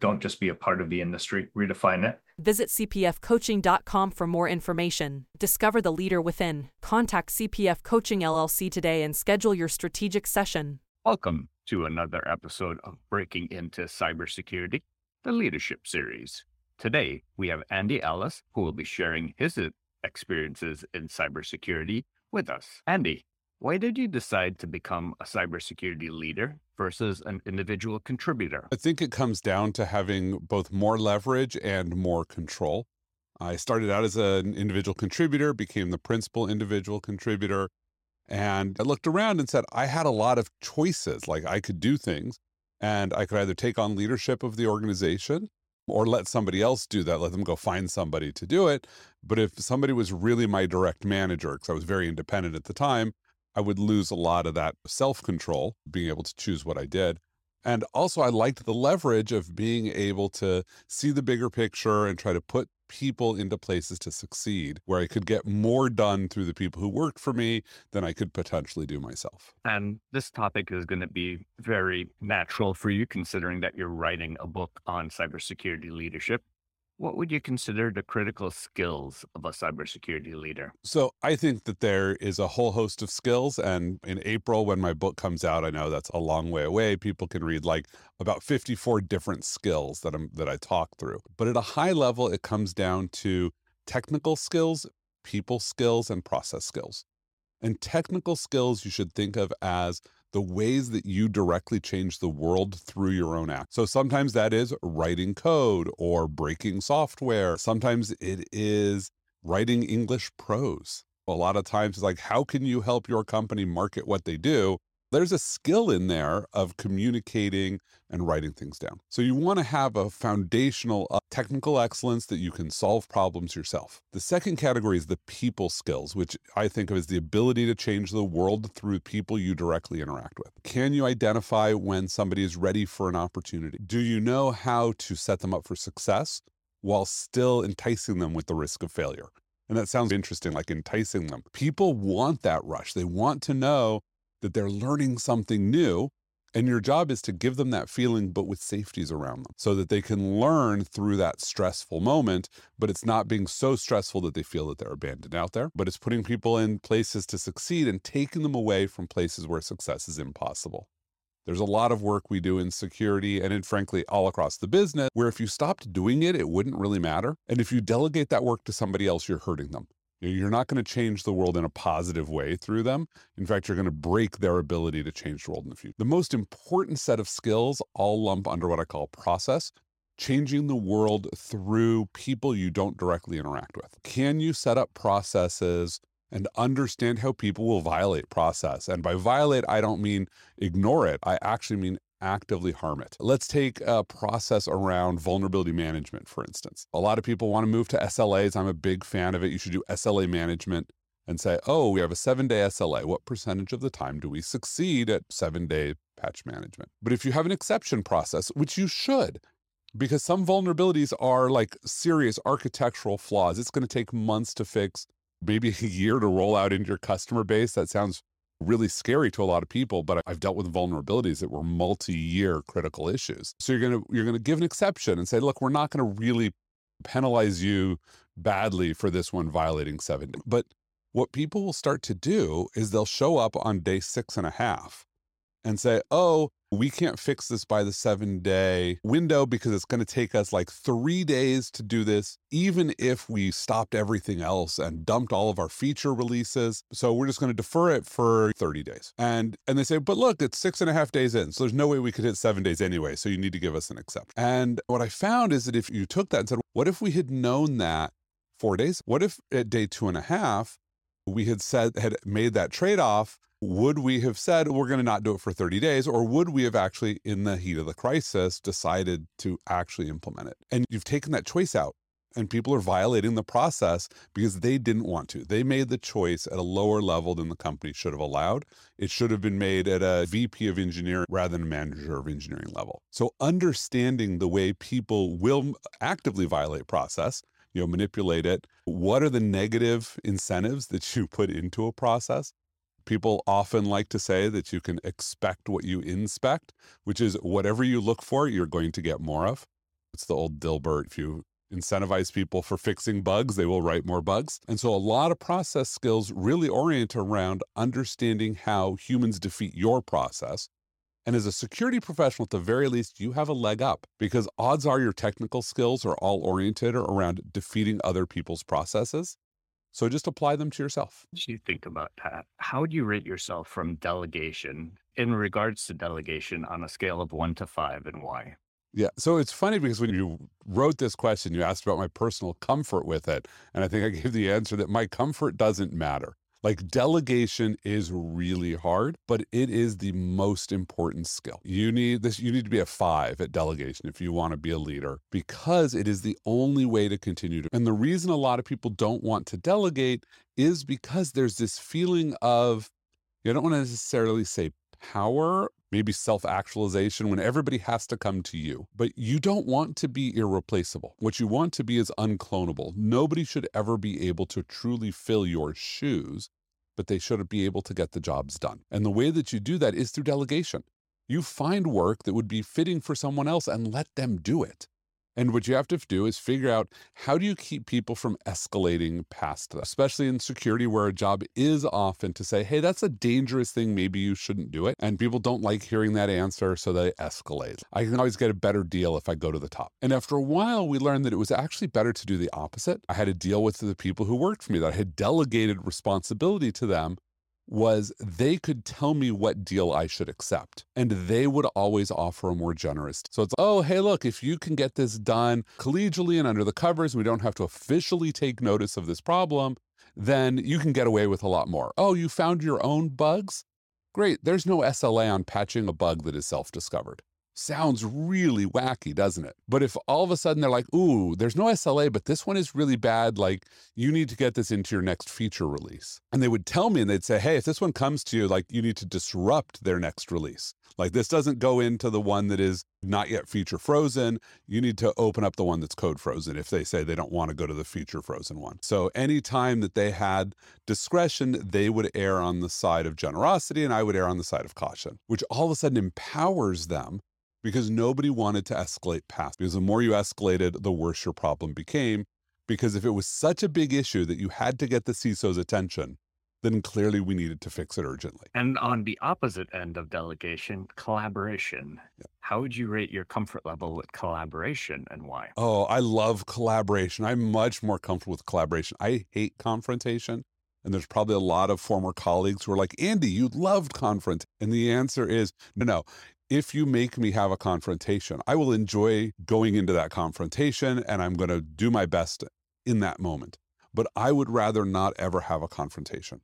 Don't just be a part of the industry, redefine it. Visit cpfcoaching.com for more information. Discover the leader within. Contact CPF Coaching LLC today and schedule your strategic session. Welcome to another episode of Breaking into Cybersecurity, the Leadership Series. Today, we have Andy Ellis, who will be sharing his experiences in cybersecurity with us. Andy, why did you decide to become a cybersecurity leader versus an individual contributor? I think it comes down to having both more leverage and more control. I started out as an individual contributor, became the principal individual contributor, and I looked around and said I had a lot of choices. Like I could do things, and I could either take on leadership of the organization or let somebody else do that, let them go find somebody to do it. But if somebody was really my direct manager, because I was very independent at the time, I would lose a lot of that self control, being able to choose what I did. And also, I liked the leverage of being able to see the bigger picture and try to put people into places to succeed, where I could get more done through the people who worked for me than I could potentially do myself. And this topic is going to be very natural for you, considering that you're writing a book on cybersecurity leadership. What would you consider the critical skills of a cybersecurity leader? So, I think that there is a whole host of skills. And in April, when my book comes out, I know that's a long way away. People can read like about 54 different skills that, I'm, that I talk through. But at a high level, it comes down to technical skills, people skills, and process skills. And technical skills you should think of as the ways that you directly change the world through your own act. So sometimes that is writing code or breaking software. Sometimes it is writing English prose. A lot of times it's like, how can you help your company market what they do? There's a skill in there of communicating and writing things down. So you want to have a foundational uh, technical excellence that you can solve problems yourself. The second category is the people skills, which I think of as the ability to change the world through people you directly interact with. Can you identify when somebody is ready for an opportunity? Do you know how to set them up for success while still enticing them with the risk of failure? And that sounds interesting, like enticing them. People want that rush. They want to know that they're learning something new. And your job is to give them that feeling, but with safeties around them so that they can learn through that stressful moment. But it's not being so stressful that they feel that they're abandoned out there, but it's putting people in places to succeed and taking them away from places where success is impossible. There's a lot of work we do in security and in frankly all across the business where if you stopped doing it, it wouldn't really matter. And if you delegate that work to somebody else, you're hurting them. You're not going to change the world in a positive way through them. In fact, you're going to break their ability to change the world in the future. The most important set of skills all lump under what I call process, changing the world through people you don't directly interact with. Can you set up processes and understand how people will violate process? And by violate, I don't mean ignore it. I actually mean actively harm it. Let's take a process around vulnerability management, for instance. A lot of people want to move to SLAs. I'm a big fan of it. You should do SLA management and say, oh, we have a seven day SLA. What percentage of the time do we succeed at seven day patch management? But if you have an exception process, which you should, because some vulnerabilities are like serious architectural flaws, it's going to take months to fix, maybe a year to roll out into your customer base. That sounds really scary to a lot of people, but I've dealt with vulnerabilities that were multi-year critical issues. So you're going to you're going to give an exception and say, look, we're not going to really penalize you badly for this one violating seven. But what people will start to do is they'll show up on day six and a half and say, oh, we can't fix this by the seven day window because it's going to take us like three days to do this, even if we stopped everything else and dumped all of our feature releases. So we're just going to defer it for 30 days. And and they say, but look, it's six and a half days in. So there's no way we could hit seven days anyway. So you need to give us an exception. And what I found is that if you took that and said, what if we had known that four days? What if at day two and a half, we had said, had made that trade off, would we have said we're going to not do it for 30 days or would we have actually in the heat of the crisis decided to actually implement it? And you've taken that choice out and people are violating the process because they didn't want to. They made the choice at a lower level than the company should have allowed. It should have been made at a vp of engineering rather than a manager of engineering level. So understanding the way people will actively violate process you know manipulate it what are the negative incentives that you put into a process People often like to say that you can expect what you inspect, which is whatever you look for, you're going to get more of. It's the old Dilbert. If you incentivize people for fixing bugs, they will write more bugs. And so a lot of process skills really orient around understanding how humans defeat your process. And as a security professional, at the very least, you have a leg up because odds are your technical skills are all oriented around defeating other people's processes. So just apply them to yourself. As you think about that, how would you rate yourself from delegation in regards to delegation on a scale of one to five and why? Yeah. So it's funny because when you wrote this question, you asked about my personal comfort with it. And I think I gave the answer that my comfort doesn't matter. Like delegation is really hard, but it is the most important skill. You need this, you need to be a five at delegation if you want to be a leader because it is the only way to continue to. And the reason a lot of people don't want to delegate is because there's this feeling of, I don't want to necessarily say power, maybe self actualization when everybody has to come to you. But you don't want to be irreplaceable. What you want to be is unclonable. Nobody should ever be able to truly fill your shoes, but they should be able to get the jobs done. And the way that you do that is through delegation. You find work that would be fitting for someone else and let them do it. And what you have to do is figure out how do you keep people from escalating past that, especially in security where a job is often to say, hey, that's a dangerous thing. Maybe you shouldn't do it. And people don't like hearing that answer, so they escalate. I can always get a better deal if I go to the top. And after a while, we learned that it was actually better to do the opposite. I had to deal with the people who worked for me, that I had delegated responsibility to them was they could tell me what deal I should accept. And they would always offer a more generous. So it's, oh, hey, look, if you can get this done collegially and under the covers, we don't have to officially take notice of this problem, then you can get away with a lot more. Oh, you found your own bugs? Great. There's no SLA on patching a bug that is self discovered. Sounds really wacky, doesn't it? But if all of a sudden they're like, ooh, there's no SLA, but this one is really bad, like you need to get this into your next feature release. And they would tell me and they'd say, hey, if this one comes to you, like you need to disrupt their next release. Like this doesn't go into the one that is not yet feature frozen. You need to open up the one that's code frozen if they say they don't want to go to the feature frozen one. So anytime that they had discretion, they would err on the side of generosity and I would err on the side of caution, which all of a sudden empowers them because nobody wanted to escalate past. Because the more you escalated, the worse your problem became. Because if it was such a big issue that you had to get the CISO's attention, then clearly we needed to fix it urgently. And on the opposite end of delegation, collaboration. Yeah. How would you rate your comfort level with collaboration and why? Oh, I love collaboration. I'm much more comfortable with collaboration. I hate confrontation. And there's probably a lot of former colleagues who are like, Andy, you loved confront. And the answer is no, no if you make me have a confrontation, I will enjoy going into that confrontation and I'm going to do my best in that moment. But I would rather not ever have a confrontation.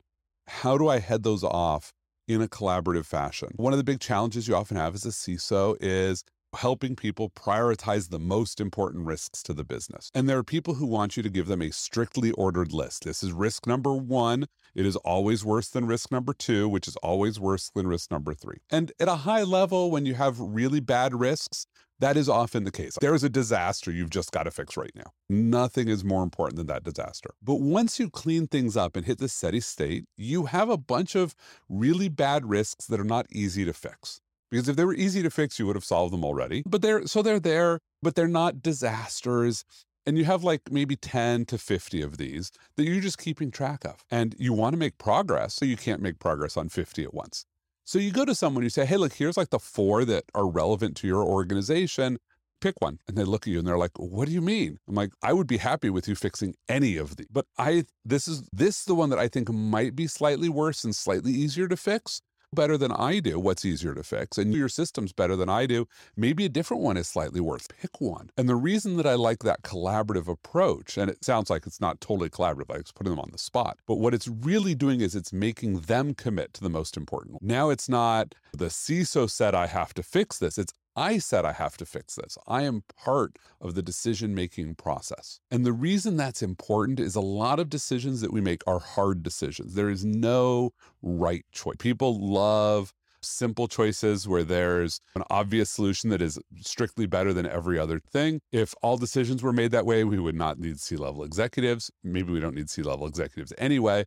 How do I head those off in a collaborative fashion? One of the big challenges you often have as a CISO is helping people prioritize the most important risks to the business. And there are people who want you to give them a strictly ordered list. This is risk number one. It is always worse than risk number two, which is always worse than risk number three. And at a high level, when you have really bad risks, that is often the case. There is a disaster you've just got to fix right now. Nothing is more important than that disaster. But once you clean things up and hit the steady state, you have a bunch of really bad risks that are not easy to fix. Because if they were easy to fix, you would have solved them already. But they're so they're there, but they're not disasters. And you have like maybe 10 to 50 of these that you're just keeping track of. And you want to make progress, so you can't make progress on 50 at once. So you go to someone, you say, hey, look, here's like the four that are relevant to your organization. Pick one. And they look at you and they're like, what do you mean? I'm like, I would be happy with you fixing any of these. But I this is this is the one that I think might be slightly worse and slightly easier to fix better than I do what's easier to fix, and your system's better than I do. Maybe a different one is slightly worse. Pick one. And the reason that I like that collaborative approach, and it sounds like it's not totally collaborative, like it's putting them on the spot, but what it's really doing is it's making them commit to the most important. Now it's not the CISO said I have to fix this. It's I said I have to fix this. I am part of the decision making process. And the reason that's important is a lot of decisions that we make are hard decisions. There is no right choice. People love simple choices where there's an obvious solution that is strictly better than every other thing. If all decisions were made that way, we would not need C level executives. Maybe we don't need C level executives anyway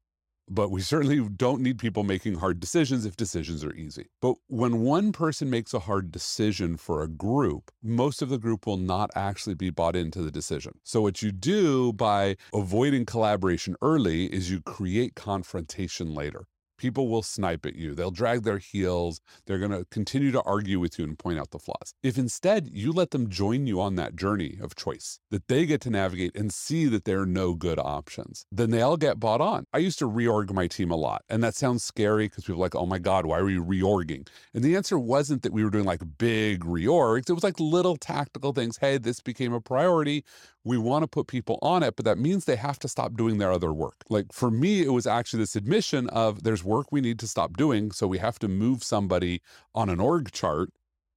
but we certainly don't need people making hard decisions if decisions are easy. But when one person makes a hard decision for a group, most of the group will not actually be bought into the decision. So, what you do by avoiding collaboration early is you create confrontation later people will snipe at you. They'll drag their heels. They're going to continue to argue with you and point out the flaws. If instead you let them join you on that journey of choice, that they get to navigate and see that there are no good options, then they all get bought on. I used to reorg my team a lot. And that sounds scary because people are like, oh my God, why are we reorging? And the answer wasn't that we were doing like big reorgs. It was like little tactical things. Hey, this became a priority we want to put people on it, but that means they have to stop doing their other work. Like for me, it was actually this admission of there's work we need to stop doing. So we have to move somebody on an org chart.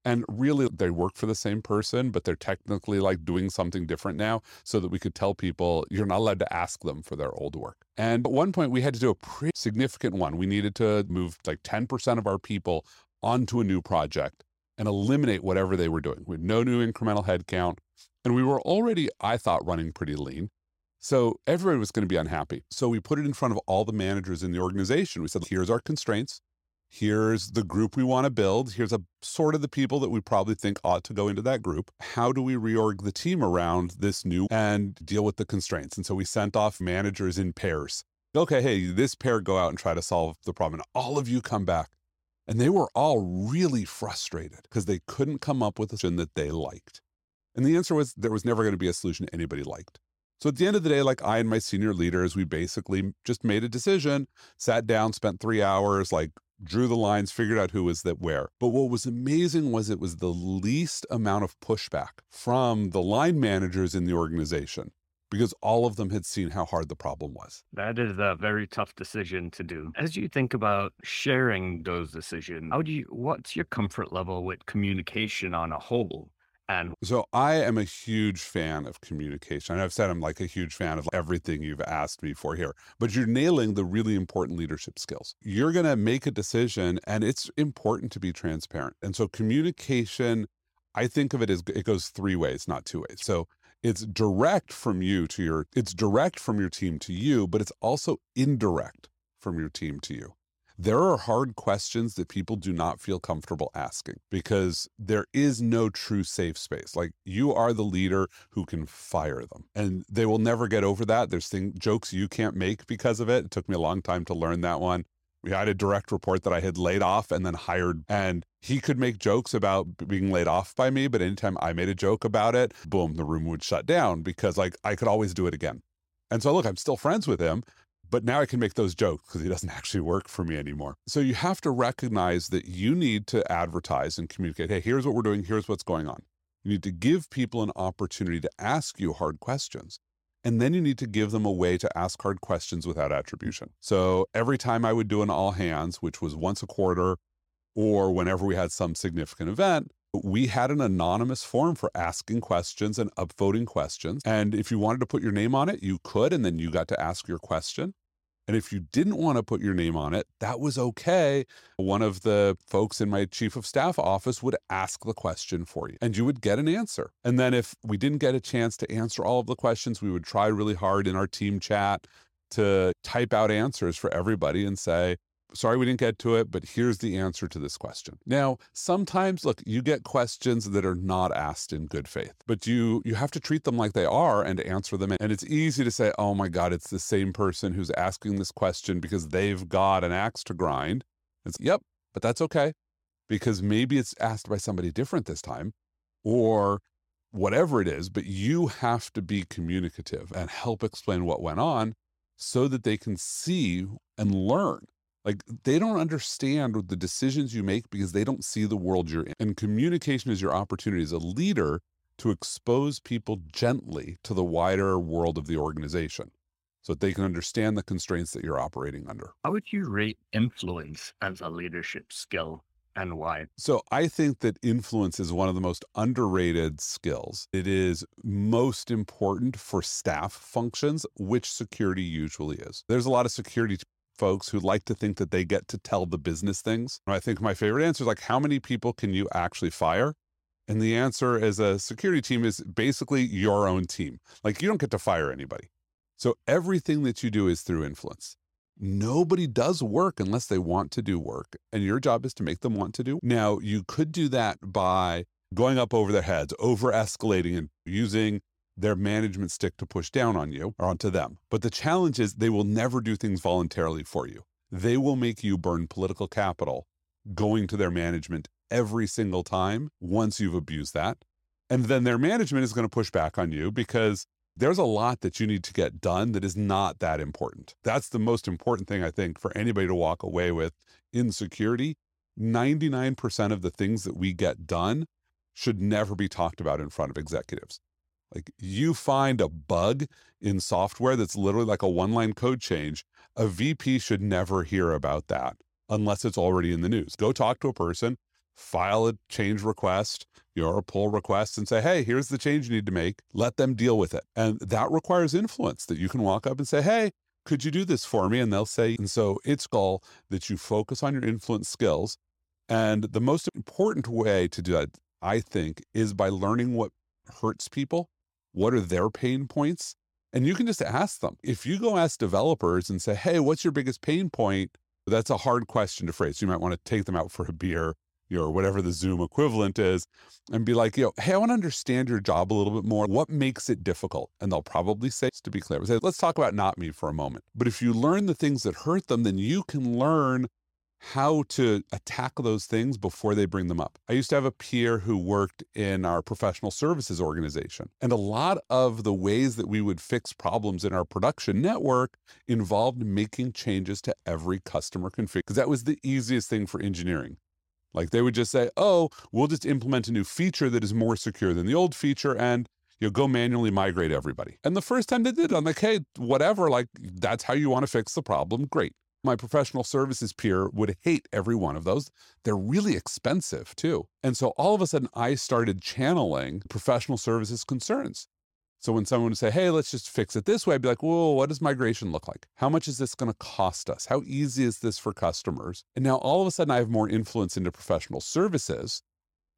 And really, they work for the same person, but they're technically like doing something different now so that we could tell people you're not allowed to ask them for their old work. And at one point, we had to do a pretty significant one. We needed to move like 10% of our people onto a new project and eliminate whatever they were doing. We had no new incremental headcount. And we were already, I thought, running pretty lean. So everybody was going to be unhappy. So we put it in front of all the managers in the organization. We said, here's our constraints. Here's the group we want to build. Here's a sort of the people that we probably think ought to go into that group. How do we reorg the team around this new and deal with the constraints? And so we sent off managers in pairs. Okay, hey, this pair go out and try to solve the problem. And all of you come back. And they were all really frustrated because they couldn't come up with a solution that they liked. And the answer was there was never going to be a solution anybody liked. So at the end of the day, like I and my senior leaders, we basically just made a decision, sat down, spent three hours, like drew the lines, figured out who was that where. But what was amazing was it was the least amount of pushback from the line managers in the organization because all of them had seen how hard the problem was. That is a very tough decision to do. As you think about sharing those decisions, how do you what's your comfort level with communication on a whole? And so I am a huge fan of communication. I've said I'm like a huge fan of everything you've asked me for here, but you're nailing the really important leadership skills. You're going to make a decision and it's important to be transparent. And so communication, I think of it as it goes three ways, not two ways. So it's direct from you to your, it's direct from your team to you, but it's also indirect from your team to you there are hard questions that people do not feel comfortable asking because there is no true safe space. Like you are the leader who can fire them and they will never get over that. There's thing, jokes you can't make because of it. It took me a long time to learn that one. We had a direct report that I had laid off and then hired, and he could make jokes about being laid off by me. But anytime I made a joke about it, boom, the room would shut down because like I could always do it again. And so, look, I'm still friends with him, but now I can make those jokes because he doesn't actually work for me anymore. So you have to recognize that you need to advertise and communicate hey, here's what we're doing, here's what's going on. You need to give people an opportunity to ask you hard questions. And then you need to give them a way to ask hard questions without attribution. So every time I would do an all hands, which was once a quarter, or whenever we had some significant event, we had an anonymous form for asking questions and upvoting questions. And if you wanted to put your name on it, you could, and then you got to ask your question. And if you didn't want to put your name on it, that was okay. One of the folks in my chief of staff office would ask the question for you and you would get an answer. And then if we didn't get a chance to answer all of the questions, we would try really hard in our team chat to type out answers for everybody and say, sorry we didn't get to it, but here's the answer to this question. Now, sometimes look, you get questions that are not asked in good faith, but you you have to treat them like they are and answer them. And it's easy to say, "Oh my god, it's the same person who's asking this question because they've got an axe to grind." It's yep, but that's okay because maybe it's asked by somebody different this time or whatever it is, but you have to be communicative and help explain what went on so that they can see and learn Like they don't understand the decisions you make because they don't see the world you're in. And communication is your opportunity as a leader to expose people gently to the wider world of the organization so that they can understand the constraints that you're operating under. How would you rate influence as a leadership skill and why? So I think that influence is one of the most underrated skills. It is most important for staff functions, which security usually is. There's a lot of security folks who like to think that they get to tell the business things. I think my favorite answer is like, how many people can you actually fire? And the answer as a security team is basically your own team. Like you don't get to fire anybody. So everything that you do is through influence. Nobody does work unless they want to do work. And your job is to make them want to do. Now, you could do that by going up over their heads, over escalating and using their management stick to push down on you or onto them. But the challenge is they will never do things voluntarily for you. They will make you burn political capital going to their management every single time once you've abused that. And then their management is going to push back on you because there's a lot that you need to get done that is not that important. That's the most important thing I think for anybody to walk away with in security. 99% of the things that we get done should never be talked about in front of executives. Like you find a bug in software that's literally like a one line code change, a VP should never hear about that unless it's already in the news. Go talk to a person, file a change request, your pull request and say, hey, here's the change you need to make. Let them deal with it. And that requires influence that you can walk up and say, hey, could you do this for me? And they'll say, and so it's goal that you focus on your influence skills. And the most important way to do that, I think, is by learning what hurts people. What are their pain points? And you can just ask them. If you go ask developers and say, hey, what's your biggest pain point? That's a hard question to phrase. You might want to take them out for a beer or whatever the Zoom equivalent is, and be like, you know, hey, I want to understand your job a little bit more. What makes it difficult? And they'll probably say, to be clear, say, let's talk about not me for a moment. But if you learn the things that hurt them, then you can learn how to attack those things before they bring them up. I used to have a peer who worked in our professional services organization. And a lot of the ways that we would fix problems in our production network involved making changes to every customer config because that was the easiest thing for engineering. Like they would just say, oh, we'll just implement a new feature that is more secure than the old feature and you go manually migrate everybody. And the first time they did, I'm like, hey, whatever, like that's how you want to fix the problem. Great. My professional services peer would hate every one of those. They're really expensive too. And so all of a sudden, I started channeling professional services concerns. So when someone would say, hey, let's just fix it this way, I'd be like, whoa, what does migration look like? How much is this going to cost us? How easy is this for customers? And now all of a sudden I have more influence into professional services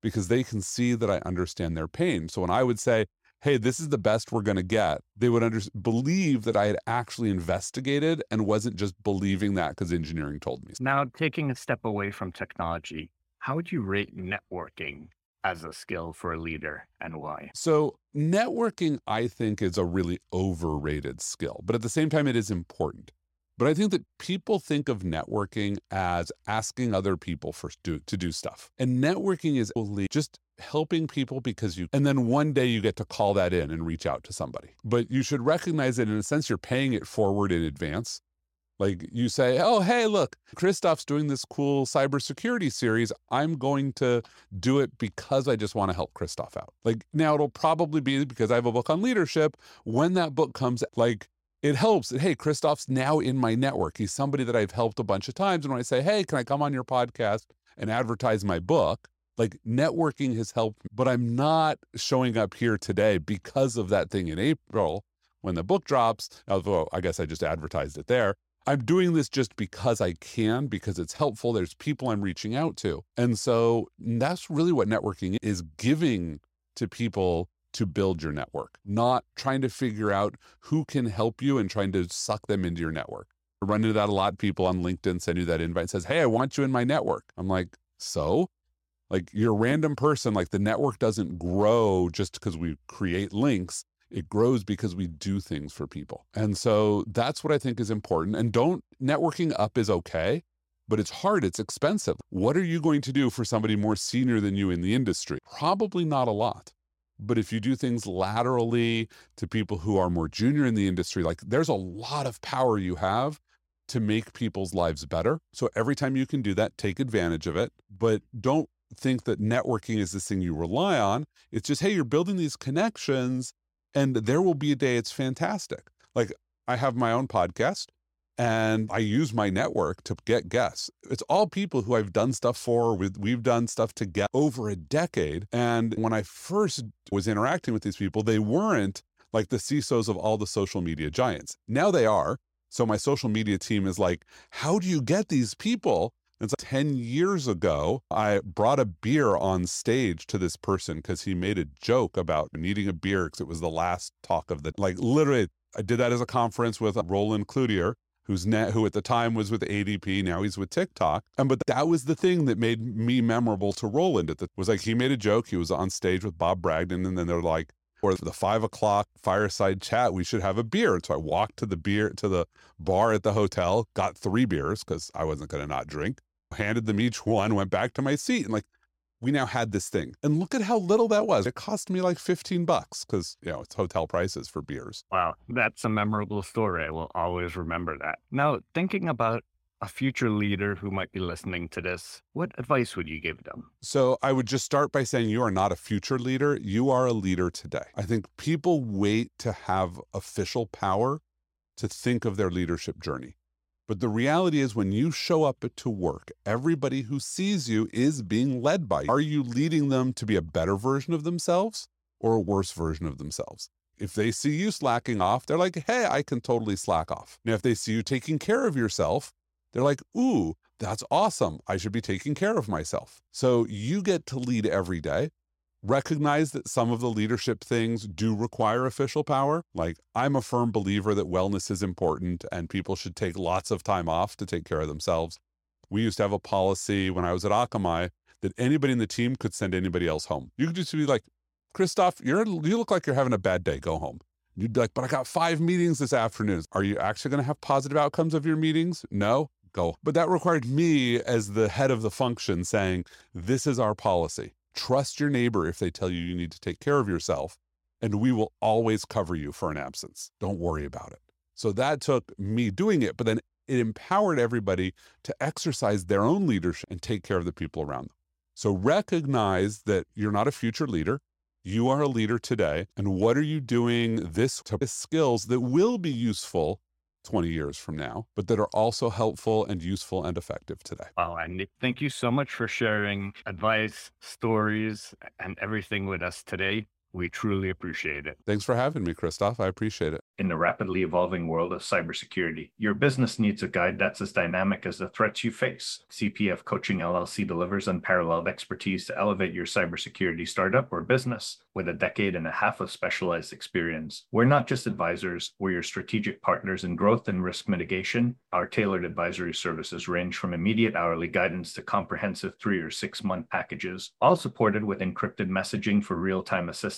because they can see that I understand their pain. So when I would say, hey, this is the best we're going to get, they would under- believe that I had actually investigated and wasn't just believing that because engineering told me. Now, taking a step away from technology, how would you rate networking as a skill for a leader and why? So, networking, I think, is a really overrated skill, but at the same time, it is important. But I think that people think of networking as asking other people for do, to do stuff. And networking is only just helping people because you, and then one day you get to call that in and reach out to somebody. But you should recognize that in a sense, you're paying it forward in advance. Like you say, oh, hey, look, Christoph's doing this cool cybersecurity series. I'm going to do it because I just want to help Christoph out. Like now it'll probably be because I have a book on leadership. When that book comes, like it helps hey, Christoph's now in my network. He's somebody that I've helped a bunch of times. And when I say, hey, can I come on your podcast and advertise my book? Like networking has helped, but I'm not showing up here today because of that thing in April when the book drops. Although I guess I just advertised it there. I'm doing this just because I can, because it's helpful. There's people I'm reaching out to. And so that's really what networking is giving to people to build your network, not trying to figure out who can help you and trying to suck them into your network. I run into that a lot. People on LinkedIn send you that invite and says, Hey, I want you in my network. I'm like, so? Like you're a random person, like the network doesn't grow just because we create links. It grows because we do things for people. And so that's what I think is important. And don't networking up is okay, but it's hard, it's expensive. What are you going to do for somebody more senior than you in the industry? Probably not a lot. But if you do things laterally to people who are more junior in the industry, like there's a lot of power you have to make people's lives better. So every time you can do that, take advantage of it. But don't think that networking is this thing you rely on. It's just, hey, you're building these connections and there will be a day it's fantastic. Like I have my own podcast and I use my network to get guests. It's all people who I've done stuff for. We've done stuff together over a decade. And when I first was interacting with these people, they weren't like the CISOs of all the social media giants. Now they are. So my social media team is like, how do you get these people? And so 10 years ago, I brought a beer on stage to this person because he made a joke about needing a beer because it was the last talk of the, like literally, I did that as a conference with Roland Cloutier, who's net, who at the time was with ADP, now he's with TikTok. And but that was the thing that made me memorable to Roland. It was like he made a joke. He was on stage with Bob Bragdon, and then they're like, or the five o'clock fireside chat, we should have a beer. And so I walked to the beer to the bar at the hotel, got three beers because I wasn't going to not drink, handed them each one, went back to my seat, and like we now had this thing. And look at how little that was. It cost me like 15 bucks because, you know, it's hotel prices for beers. Wow. That's a memorable story. I will always remember that. Now, thinking about a future leader who might be listening to this, what advice would you give them? So I would just start by saying you are not a future leader. You are a leader today. I think people wait to have official power to think of their leadership journey. But the reality is, when you show up to work, everybody who sees you is being led by you. Are you leading them to be a better version of themselves or a worse version of themselves? If they see you slacking off, they're like, hey, I can totally slack off. Now, if they see you taking care of yourself, they're like, ooh, that's awesome. I should be taking care of myself. So you get to lead every day. Recognize that some of the leadership things do require official power. Like, I'm a firm believer that wellness is important and people should take lots of time off to take care of themselves. We used to have a policy when I was at Akamai that anybody in the team could send anybody else home. You could just be like, Christoph, you're you look like you're having a bad day. Go home. You'd be like, but I got five meetings this afternoon. Are you actually going to have positive outcomes of your meetings? No go. But that required me as the head of the function saying, this is our policy. Trust your neighbor if they tell you you need to take care of yourself, and we will always cover you for an absence. Don't worry about it. So that took me doing it, but then it empowered everybody to exercise their own leadership and take care of the people around them. So recognize that you're not a future leader. You are a leader today. And what are you doing this to skills that will be useful 20 years from now, but that are also helpful and useful and effective today. Wow, and thank you so much for sharing advice, stories, and everything with us today. We truly appreciate it. Thanks for having me, Christoph. I appreciate it. In the rapidly evolving world of cybersecurity, your business needs a guide that's as dynamic as the threats you face. CPF Coaching LLC delivers unparalleled expertise to elevate your cybersecurity startup or business with a decade and a half of specialized experience. We're not just advisors, we're your strategic partners in growth and risk mitigation. Our tailored advisory services range from immediate hourly guidance to comprehensive three or six month packages, all supported with encrypted messaging for real time assistance